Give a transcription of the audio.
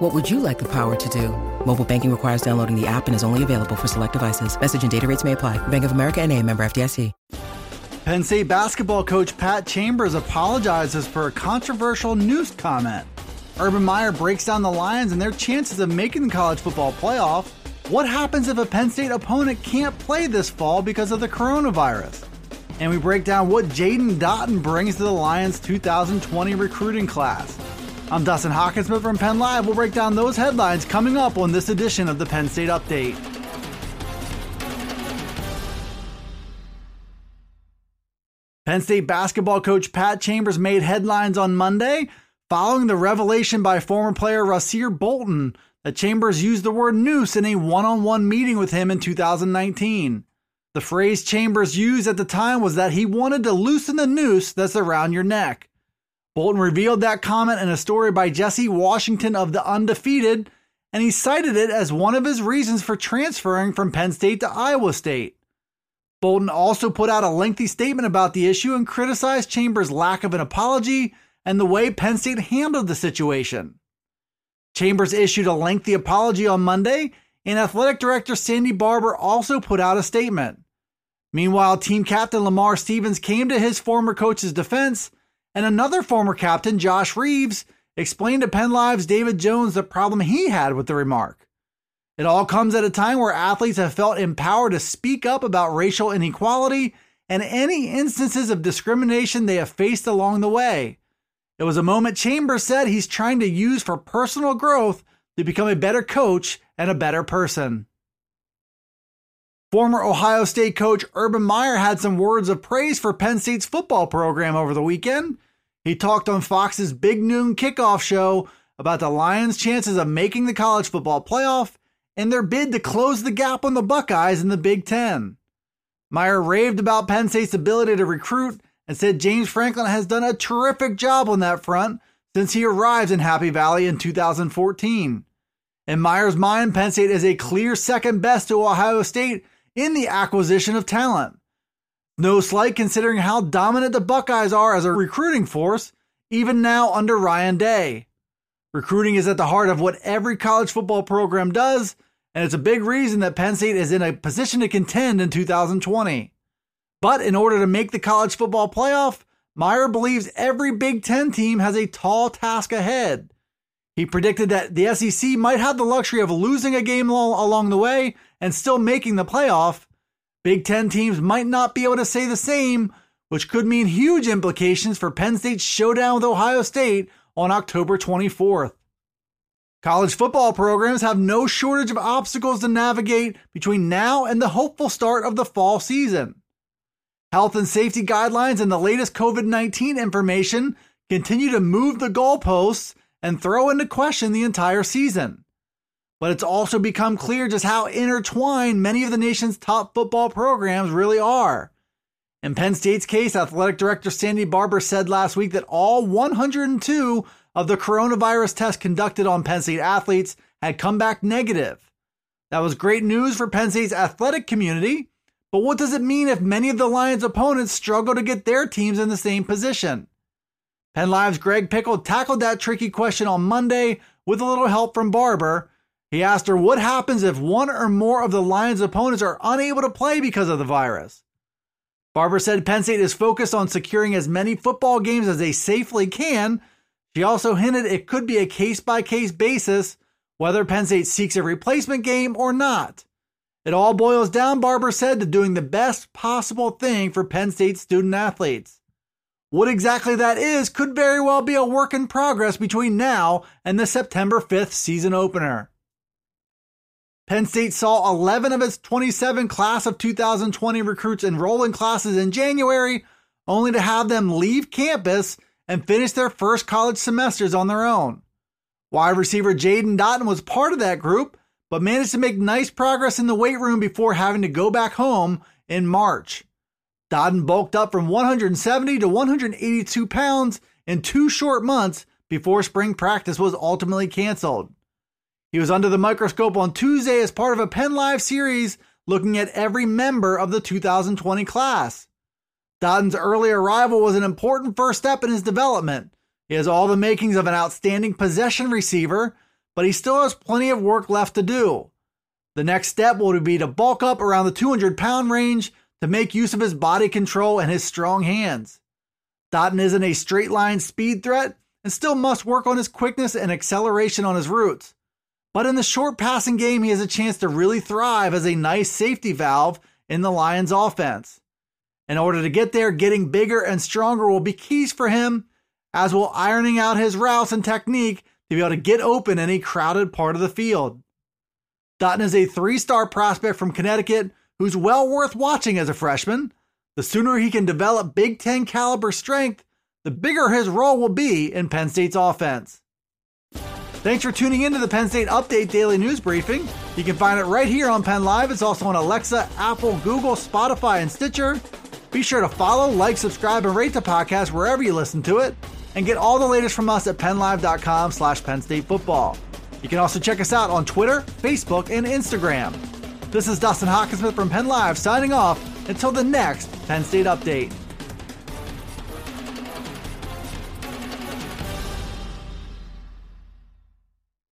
What would you like the power to do? Mobile banking requires downloading the app and is only available for select devices. Message and data rates may apply. Bank of America and a member FDIC. Penn State basketball coach Pat Chambers apologizes for a controversial news comment. Urban Meyer breaks down the Lions and their chances of making the college football playoff. What happens if a Penn State opponent can't play this fall because of the coronavirus? And we break down what Jaden Dottin brings to the Lions 2020 recruiting class. I'm Dustin Hockensmith from Penn Live. We'll break down those headlines coming up on this edition of the Penn State Update. Penn State basketball coach Pat Chambers made headlines on Monday following the revelation by former player Rasir Bolton that Chambers used the word noose in a one on one meeting with him in 2019. The phrase Chambers used at the time was that he wanted to loosen the noose that's around your neck. Bolton revealed that comment in a story by Jesse Washington of The Undefeated, and he cited it as one of his reasons for transferring from Penn State to Iowa State. Bolton also put out a lengthy statement about the issue and criticized Chambers' lack of an apology and the way Penn State handled the situation. Chambers issued a lengthy apology on Monday, and athletic director Sandy Barbour also put out a statement. Meanwhile, team captain Lamar Stevens came to his former coach's defense, and another former captain, Josh Reaves, explained to Penn Live's David Jones the problem he had with the remark. It all comes at a time where athletes have felt empowered to speak up about racial inequality and any instances of discrimination they have faced along the way. It was a moment Chambers said he's trying to use for personal growth to become a better coach and a better person. Former Ohio State coach Urban Meyer had some words of praise for Penn State's football program over the weekend. He talked on Fox's Big Noon kickoff show about the Lions' chances of making the college football playoff and their bid to close the gap on the Buckeyes in the Big Ten. Meyer raved about Penn State's ability to recruit and said James Franklin has done a terrific job on that front since he arrived in Happy Valley in 2014. In Meyer's mind, Penn State is a clear second best to Ohio State in the acquisition of talent. No slight considering how dominant the Buckeyes are as a recruiting force, even now under Ryan Day. Recruiting is at the heart of what every college football program does, and it's a big reason that Penn State is in a position to contend in 2020. But in order to make the college football playoff, Meyer believes every Big Ten team has a tall task ahead. He predicted that the SEC might have the luxury of losing a game along the way and still making the playoff. Big Ten teams might not be able to say the same, which could mean huge implications for Penn State's showdown with Ohio State on October 24th. College football programs have no shortage of obstacles to navigate between now and the hopeful start of the fall season. Health and safety guidelines and the latest COVID 19 information continue to move the goalposts and throw into question the entire season. But it's also become clear just how intertwined many of the nation's top football programs really are. In Penn State's case, athletic director Sandy Barbour said last week that all 102 of the coronavirus tests conducted on Penn State athletes had come back negative. That was great news for Penn State's athletic community, but what does it mean if many of the Lions' opponents struggle to get their teams in the same position? Penn Live's Greg Pickel tackled that tricky question on Monday with a little help from Barbour. He asked her what happens if one or more of the Lions' opponents are unable to play because of the virus. Barbour said Penn State is focused on securing as many football games as they safely can. She also hinted it could be a case by case basis whether Penn State seeks a replacement game or not. It all boils down, Barbour said, to doing the best possible thing for Penn State student athletes. What exactly that is could very well be a work in progress between now and the September 5th season opener. Penn State saw 11 of its 27 class of 2020 recruits enroll in classes in January, only to have them leave campus and finish their first college semesters on their own. Wide receiver Jaden Dottin was part of that group, but managed to make nice progress in the weight room before having to go back home in March. Dottin bulked up from 170 to 182 pounds in two short months before spring practice was ultimately canceled. He was under the microscope on Tuesday as part of a Penn Live series looking at every member of the 2020 class. Dottin's early arrival was an important first step in his development. He has all the makings of an outstanding possession receiver, but he still has plenty of work left to do. The next step will be to bulk up around the 200 pound range to make use of his body control and his strong hands. Dottin isn't a straight line speed threat and still must work on his quickness and acceleration on his routes. But in the short passing game, he has a chance to really thrive as a nice safety valve in the Lions offense. In order to get there, getting bigger and stronger will be keys for him, as will ironing out his routes and technique to be able to get open in any crowded part of the field. Dottin is a three star prospect from Connecticut who's well worth watching as a freshman. The sooner he can develop Big Ten caliber strength, the bigger his role will be in Penn State's offense. Thanks for tuning in to the Penn State Update Daily News Briefing. You can find it right here on Penn Live. It's also on Alexa, Apple, Google, Spotify, and Stitcher. Be sure to follow, like, subscribe, and rate the podcast wherever you listen to it. And get all the latest from us at PennLive.com slash Penn State Football. You can also check us out on Twitter, Facebook, and Instagram. This is Dustin Hockensmith from Penn Live signing off until the next Penn State Update.